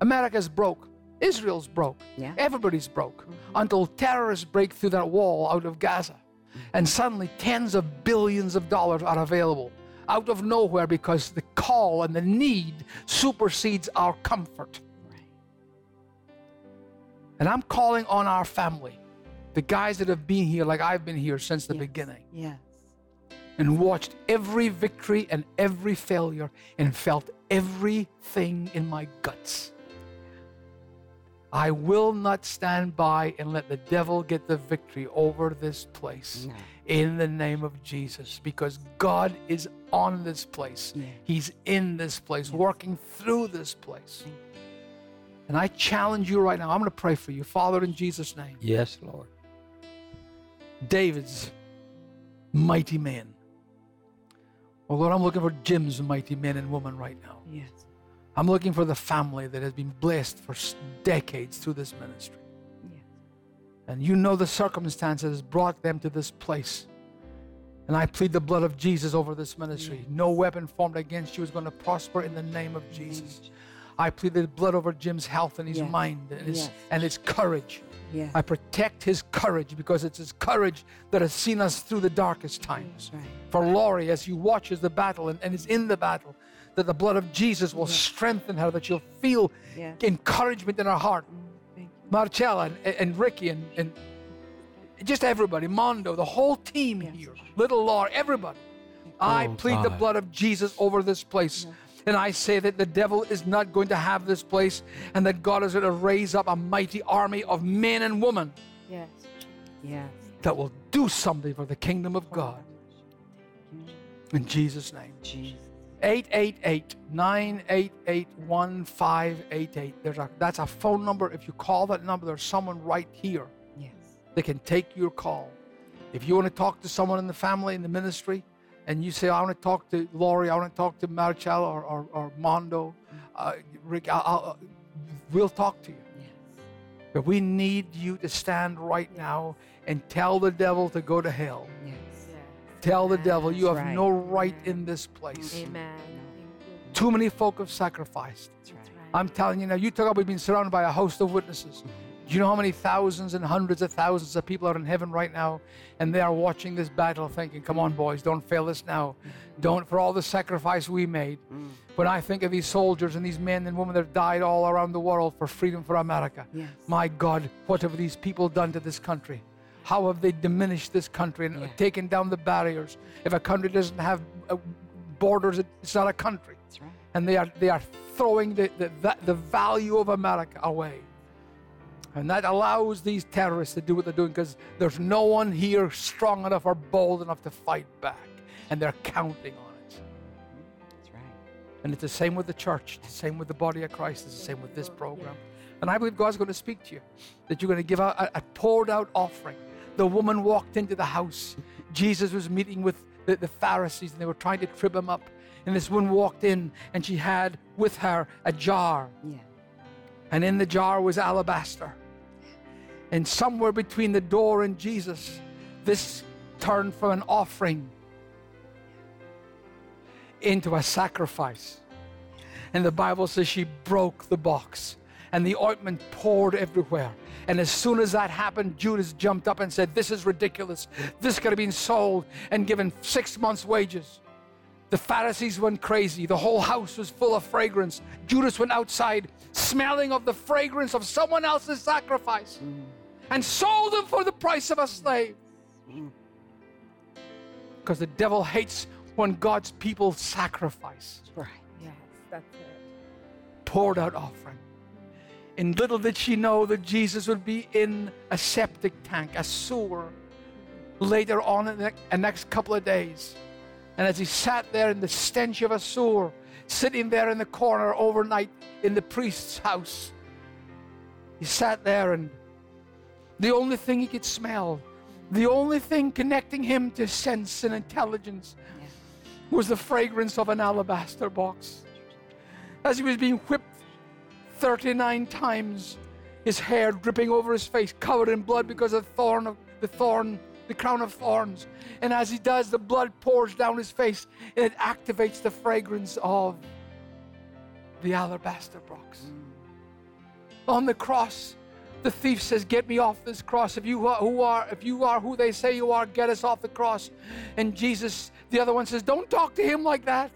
America's broke. Israel's broke. Yeah. Everybody's broke. Mm-hmm. Until terrorists break through that wall out of Gaza. Mm-hmm. And suddenly tens of billions of dollars are available out of nowhere because the call and the need supersedes our comfort. And I'm calling on our family, the guys that have been here like I've been here since the Yes. beginning Yes. and watched every victory and every failure and felt everything in my guts. I will not stand by and let the devil get the victory over this place No. in the name of Jesus because God is on this place. Yeah. He's in this place, working through this place. And I challenge you right now. I'm going to pray for you. Father, in Jesus' name. Yes, Lord. David's mighty men. Oh Lord, I'm looking for Jim's mighty men and women right now. Yes. I'm looking for the family that has been blessed for decades through this ministry. Yes. And you know the circumstances brought them to this place. And I plead the blood of Jesus over this ministry. No weapon formed against you is going to prosper in the name of Jesus. I plead the blood over Jim's health and his Yes. mind and his, Yes. and his courage. Yes. I protect his courage because it's his courage that has seen us through the darkest times. Right. For Lori, as he watches the battle and, and is in the battle, that the blood of Jesus will strengthen her, that she'll feel Yes. encouragement in her heart. Thank Marcella and, and Ricky and, and just everybody, Mondo, the whole team here, little Laura, everybody. I Oh, plead the blood of Jesus over this place. And I say that the devil is not going to have this place and that God is going to raise up a mighty army of men and women. Yes. Yes. that will do something for the kingdom of God. In Jesus' name. Jesus. 888 988 1588. There's a That's a phone number. If you call that number, there's someone right here Yes. that can take your call. If you want to talk to someone in the family, in the ministry, and you say, I want to talk to Lori, I want to talk to Marcel or, or, or Mondo, uh, Rick, I'll, I'll, we'll talk to you. Yes. But we need you to stand right now and tell the devil to go to hell. Yes. Tell the devil you have right. no right in this place. Amen. Too many folk have sacrificed. Right. I'm telling you now, you talk about we've been surrounded by a host of witnesses. Do you know how many thousands and hundreds of thousands of people are in heaven right now and they are watching this battle thinking, come on, boys, don't fail us now. Don't, for all the sacrifice we made. When I think of these soldiers and these men and women that have died all around the world for freedom for America, Yes. my God, what have these people done to this country? How have they diminished this country and Yeah. taken down the barriers? If a country doesn't have uh, borders, it's not a country That's right. and they are they are throwing the, the, the value of America away. And that allows these terrorists to do what they're doing because there's no one here strong enough or bold enough to fight back. And they're counting on it. That's right. And it's the same with the church, it's the same with the body of Christ, it's the same with this program. And I believe God's going to speak to you, that you're going to give out a, a poured out offering. The woman walked into the house. Jesus was meeting with the, the Pharisees and they were trying to trip him up. And this woman walked in and she had with her a jar. Yeah. And in the jar was alabaster. And somewhere between the door and Jesus, this turned from an offering into a sacrifice. And the Bible says she broke the box and the ointment poured everywhere. And as soon as that happened, Judas jumped up and said, This is ridiculous. This could have been sold and given six months' wages. The Pharisees went crazy. The whole house was full of fragrance. Judas went outside smelling of the fragrance of someone else's sacrifice and sold them for the price of a slave. Because the devil hates when God's people sacrifice, right. Yes, that's it. poured out offering. And little did she know that Jesus would be in a septic tank, a sewer, later on in the next couple of days. And as he sat there in the stench of a sewer, sitting there in the corner overnight in the priest's house, he sat there and the only thing he could smell, the only thing connecting him to sense and intelligence was the fragrance of an alabaster box. As he was being whipped 39 times, his hair dripping over his face, covered in blood because of the thorn of the thorn, the crown of thorns. And as he does, the blood pours down his face and it activates the fragrance of the alabaster box. Mm. On the cross, the thief says, "Get me off this cross. If you are who are, if you are who they say you are, get us off the cross." And Jesus, the other one says, "Don't talk to him like that."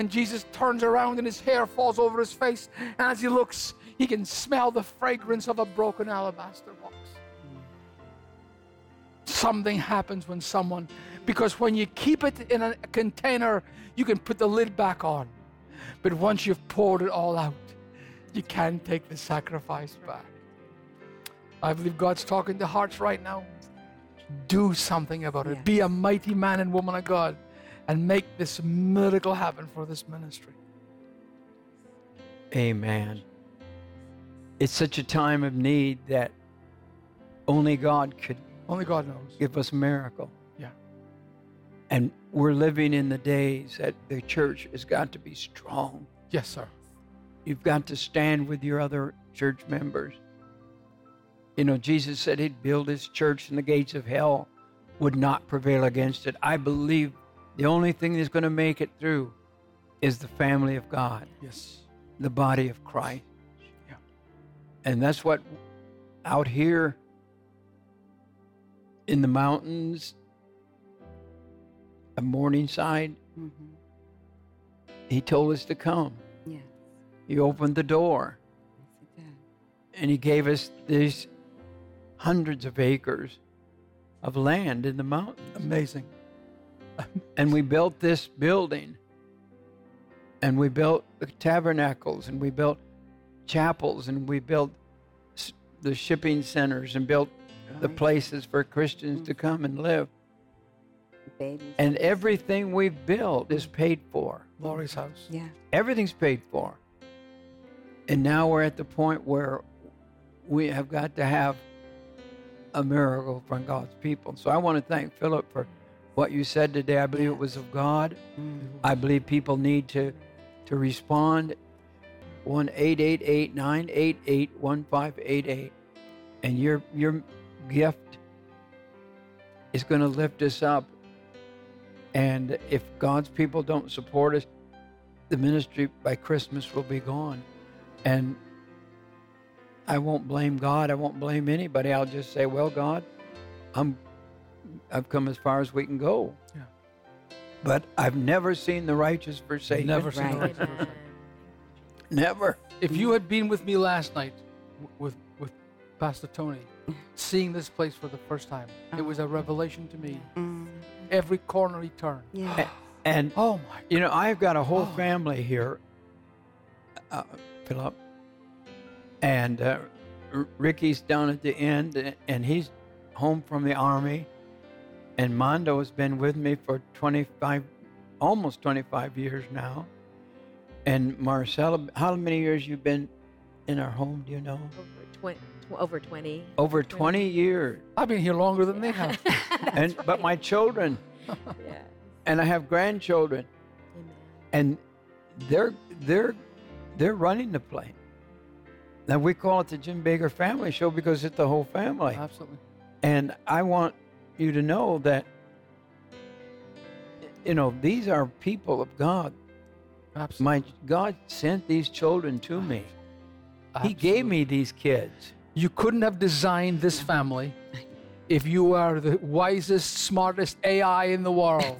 And Jesus turns around and his hair falls over his face. And as he looks, he can smell the fragrance of a broken alabaster box. Something happens when someone, because when you keep it in a container, you can put the lid back on. But once you've poured it all out, you can't take the sacrifice back. I believe God's talking to hearts right now. Do something about it. Be a mighty man and woman of God and make this miracle happen for this ministry. Amen. It's such a time of need that only God could Only God knows. give us a miracle. Yeah. And we're living in the days that the church has got to be strong. Yes, sir. You've got to stand with your other church members. You know, Jesus said he'd build his church and the gates of hell would not prevail against it. I believe the only thing that's going to make it through is the family of God, Yes. the body of Christ. Yeah. And that's what out here in the mountains of Morningside, Mhm. he told us to come. Yes. He opened the door. Yes, and he gave us these hundreds of acres of land in the mountains. Amazing. And we built this building. And we built the tabernacles and we built chapels and we built the shipping centers and built the places for Christians to mm-hmm. come and live. Babies. And everything we've built is paid for. Lori's house. yeah. Everything's paid for. And now we're at the point where we have got to have a miracle from God's people. So I want to thank Philip for what you said today. I believe it was of God. Mm. I believe people need to to respond. 1 888 988 1588. And your your gift is going to lift us up. And if God's people don't support us, the ministry by Christmas will be gone. And I won't blame God. I won't blame anybody. I'll just say, well, God, I'm I've come as far as we can go. Yeah. But I've never seen the righteous forsaken. Never seen Right. the righteous forsaken. Never. If you had been with me last night with with Pastor Tony, seeing this place for the first time, it was a revelation to me. Mm. Every corner he turned. Yeah. And Oh my! you know, I've got a whole Oh. family here, uh, Philip, and uh, R- Ricky's down at the end, and he's home from the army, and Mondo has been with me for 25, almost 25 years now, and Marcella, how many years you've been in our home? Do you know? Over 20. Over 20. Over 20 years, I've been here longer than they have. and but my children, yeah. and I have grandchildren. Amen. and they're they're they're running the place. Now we call it the Jim Bakker Family Show because it's the whole family. Absolutely. And I want you to know that you know these are people of God. Absolutely. My God sent these children to me. He gave me these kids. You couldn't have designed this family if you are the wisest, smartest AI in the world.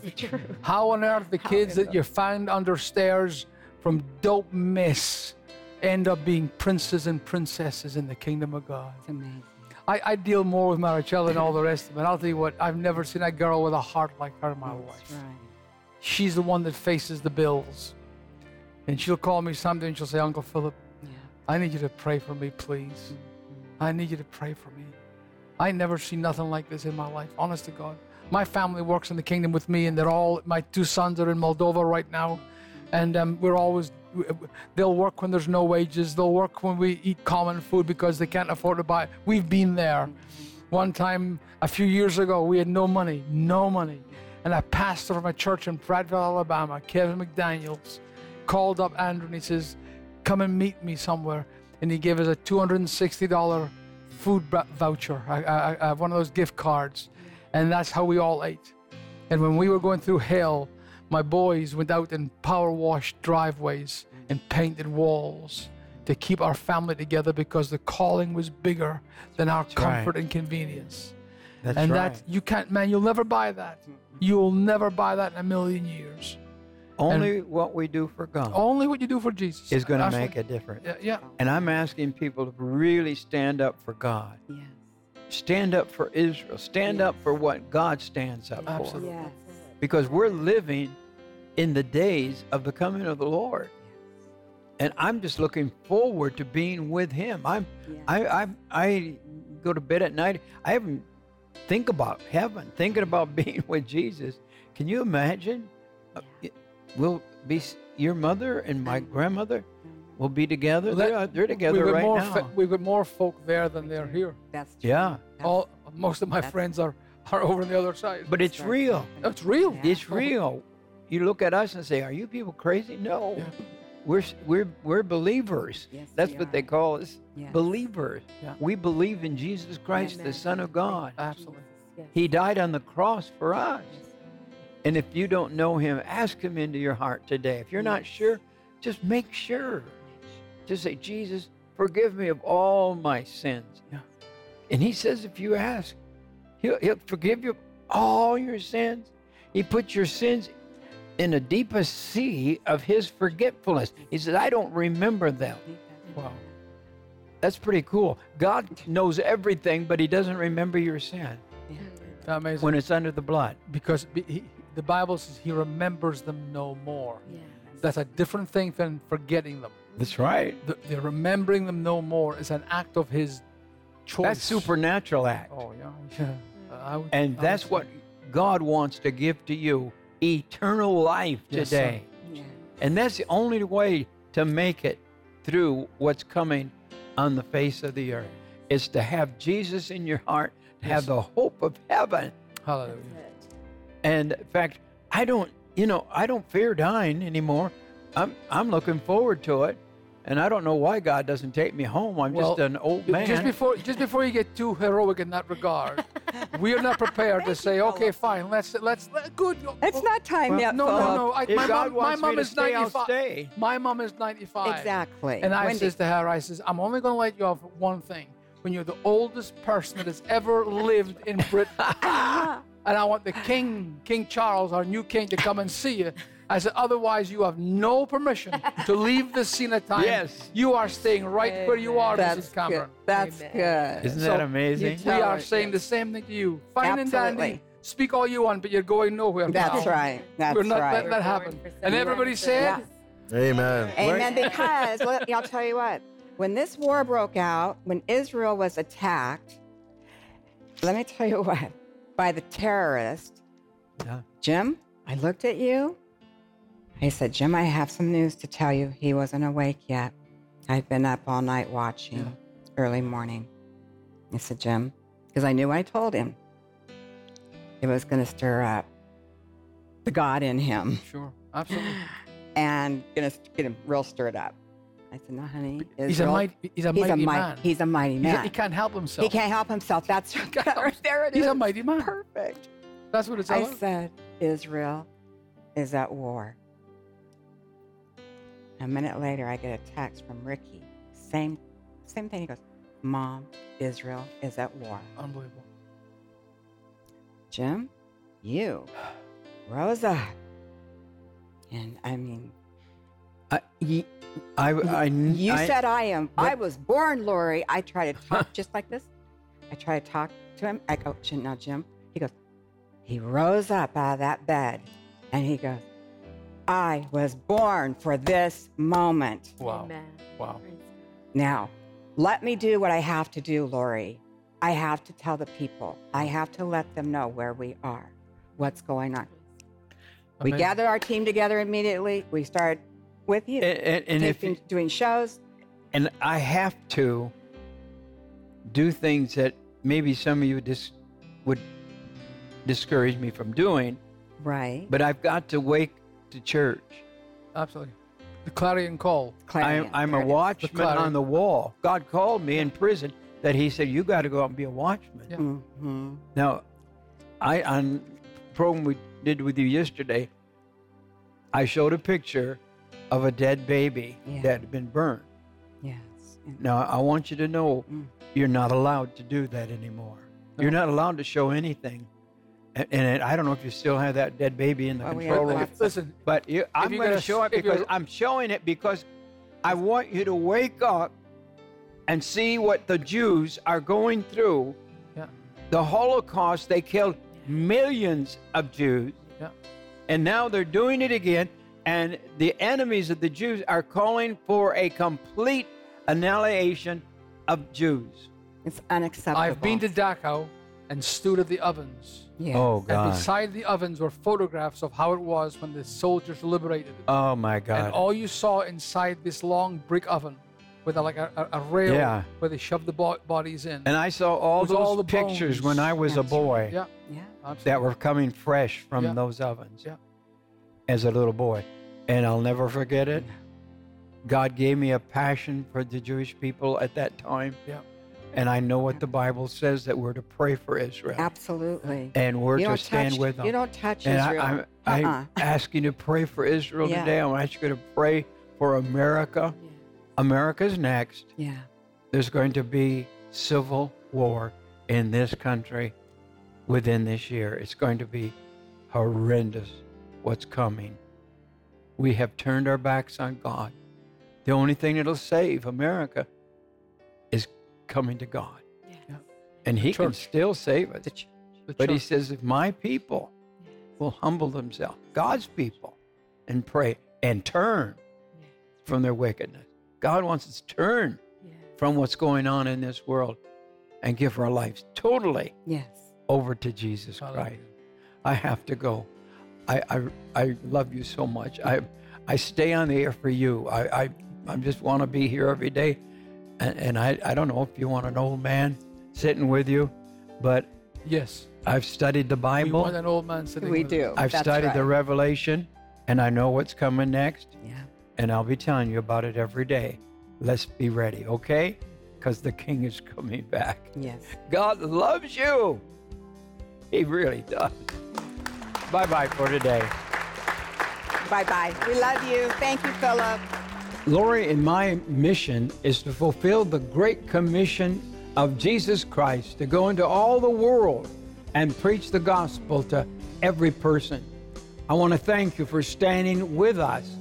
How on earth the kids that you found under stairs from dope mess end up being princes and princesses in the kingdom of God? It's amazing. I, I deal more with Maricela and all the rest of them. And I'll tell you what, I've never seen a girl with a heart like her in my life. That's right. She's the one that faces the bills. And she'll call me something and she'll say, Uncle Philip, Yeah. I need you to pray for me, please. Mm-hmm. I need you to pray for me. I never seen nothing like this in my life, honest to God. My family works in the kingdom with me, and they're all, my two sons are in Moldova right now. And um, we're always they'll work when there's no wages. They'll work when we eat common food because they can't afford to buy. We've been there. One time a few years ago we had no money no money. And a pastor from a church in prattville alabama kevin mcdaniels called up andrew and he says come and meet me somewhere. And he gave us a $260 food voucher one of those gift cards. And that's how we all ate. And when we were going through hell, my boys went out and power washed driveways and painted walls to keep our family together because the calling was bigger than our right. comfort and convenience. That's and right. that you can't, man, you'll never buy that. You'll never buy that in a million years. Only what we do for God Only what you do for Jesus is going to make a difference. Yeah, yeah. And I'm asking people to really stand up for God. Yes. Stand up for Israel. Stand up for what God stands up Absolutely. for. Yes. Because we're living in the days of the coming of the Lord. And I'm just looking forward to being with him. I'm Yes. I I I go to bed at night. I haven't think about heaven, thinking about being with Jesus. Can you imagine? Uh, it- We'll be your mother and my grandmother will be together. Let- They're, they're together we've got right more now. fa- we've got more folk there than they're here. That's true. Yeah. That's- All most of my friends are, are over on the other side. but it's real. it's real. Yeah. It's real. You look at us and say, "Are you people crazy?" No, Yeah. we're we're we're believers. Yes, That's we what they call us, Yes. believers. Yeah. We believe in Jesus Christ, the Son of God. Absolutely. Yes. He died on the cross for us. And if you don't know Him, ask Him into your heart today. If you're not sure, just make sure. Just say, Jesus, forgive me of all my sins. Yeah. And He says, if you ask, He'll, he'll forgive you all your sins. He puts your sins in the deepest sea of His forgetfulness. He says, I don't remember them. Wow. That's pretty cool. God knows everything, but He doesn't remember your sin Amazing. when it's under the blood. because he, the Bible says he remembers them no more. Yes. That's a different thing than forgetting them. That's right. The, the remembering them no more is an act of his choice. That's supernatural act. Oh yeah, yeah. Uh, I would- And I that's would what God wants to give to you eternal life Yes, today. Yes. and that's the only way to make it through what's coming on the face of the earth is to have Jesus in your heart, to have the hope of heaven. Hallelujah. And in fact, I don't, you know, I don't fear dying anymore. I'm I'm looking forward to it. And I don't know why God doesn't take me home. I'm Well, just an old Ju- man. Just before, just before you get too heroic in that regard, we are not prepared to say, "Okay, fine, let's let's let, good." Oh, it's oh. not time Well, yet, No, no, no. I, If my God mom, my wants me mom to is stay, I'll 95. stay. My mom is 95. Exactly. And I Wendy- says to her, I says, I'm only going to let you off one thing. When you're the oldest person that has ever lived in Britain, and I want the King, King Charles, our new king, to come and see you. I said, otherwise you have no permission to leave the scene at time. Yes. You are staying right where you are, That's Mrs. Cameron. good. That's Amen. good. Isn't So, that amazing? We are saying yes. the same thing to you. Fine and dandy. Speak all you want, but you're going nowhere. That's now. right. That's We're not right. letting that We're happen. And everybody things. said, Yeah. Amen. Amen. Because well, I'll tell you what, when this war broke out, when Israel was attacked, let me tell you what, by the terrorists, Yeah. Jim, I looked at you. I said, Jim, I have some news to tell you. He wasn't awake yet. I've been up all night watching, Yeah. early morning. I said, Jim, because I knew I told him it was going to stir up the God in him Sure, absolutely. and going to get him real stirred up. I said, No, honey. He's a mighty, he's a he's mighty a man. He's a mighty He's a- man. he can't help himself. He can't help himself. That's help right there. It He's a mighty man. Perfect. That's what it's I about. said, Israel is at war. A minute later, I get a text from Ricky. Same, same thing. He goes, "Mom, Israel is at war." Unbelievable. Jim, you Rosa, and I mean, I, ye- I, I, you I- said I am. I was born, Lori. I try to talk just like this. I try to talk to him. I go, "Jim, now, Jim. He goes, he rose up out of that bed and he goes, I was born for this moment. Wow. Amen. Wow. Now, let me do what I have to do, Lori. I have to tell the people, I have to let them know where we are, what's going on. We Amazing. gathered our team together immediately. We started with you, And, and, and if doing shows. and I have to do things that maybe some of you dis- would discourage me from doing, Right. but I've got to wake to church. Absolutely. The clarion call. Clarion, I'm, I'm there a watchman clarion. on the wall. God called me in prison that He said, "You got to go out and be a watchman." Yeah. Mhm. Now, I on program we did with you yesterday, I showed a picture of a dead baby Yeah. that had been burned. Yes. Now, I want you to know Mm. you're not allowed to do that anymore. You're not allowed to show anything. And, and I don't know if you still have that dead baby in the Oh, control room. lots. Listen, But you, I'm going to show it because I'm showing it because I want you to wake up and see what the Jews are going through. yeah, The Holocaust, they killed millions of Jews, yeah. and now they're doing it again. And the enemies of the Jews are calling for a complete annihilation of Jews. It's unacceptable. I've been to Dachau and stood at the ovens. Yes. Oh, And beside the ovens were photographs of how it was when the soldiers liberated it. Oh, my God! and all you saw inside this long brick oven with a, like a, a, a rail Yeah. where they shoved the bo- bodies in. And I saw all those all the pictures bones. when I was a That's right. boy. yeah, Yeah. absolutely. that were coming fresh from Yeah. those ovens Yeah. as a little boy. And I'll never forget it. God gave me a passion for the Jewish people at that time. Yeah. And I know what the Bible says that we're to pray for Israel Absolutely. and we're you to stand touch, with them. You don't touch and Israel. I, I'm, I'm Uh-uh. asking you to pray for Israel Yeah. today. I'm asking you to pray for America. Yeah. America's next. yeah. There's going to be civil war in this country within this year. It's going to be horrendous what's coming. We have turned our backs on God. The only thing that'll save America coming to God. Yes. And He can still save us. The But He says, if my people will humble themselves, God's people, and pray and turn from their wickedness, God wants us to turn from what's going on in this world and give our lives totally Yes. over to Jesus Hallelujah. Christ. I have to go. I, I, I love you so much. I, I stay on the air for you. I, I, I just want to be here every day. And, and I, I don't know if you want an old man sitting with you, but Yes. I've studied the Bible. We Bible. want an old man sitting We with do. us. I've That's studied the. Revelation, and I know what's coming next. Yeah. and I'll be telling you about it every day. Let's be ready, okay? Because the King is coming back. Yes. God loves you. He really does. Bye bye for today. Bye bye. We love you. Thank you, Philip. Lori and my mission is to fulfill the great commission of Jesus Christ to go into all the world and preach the gospel to every person. I want to thank you for standing with us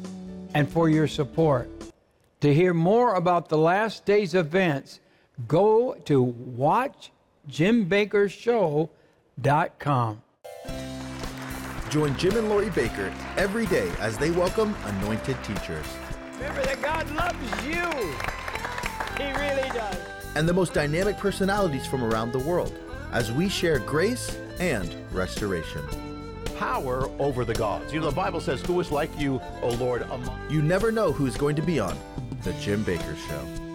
and for your support. To hear more about the last day's events, go to watchjimbakkershow.com. Join Jim and Lori Bakker every day as they welcome anointed teachers Remember that God loves you. He really does. and the most dynamic personalities from around the world as we share grace and restoration. power over the gods. You know, the Bible says, Who is like you, O Lord, among You never know who's going to be on The Jim Bakker Show.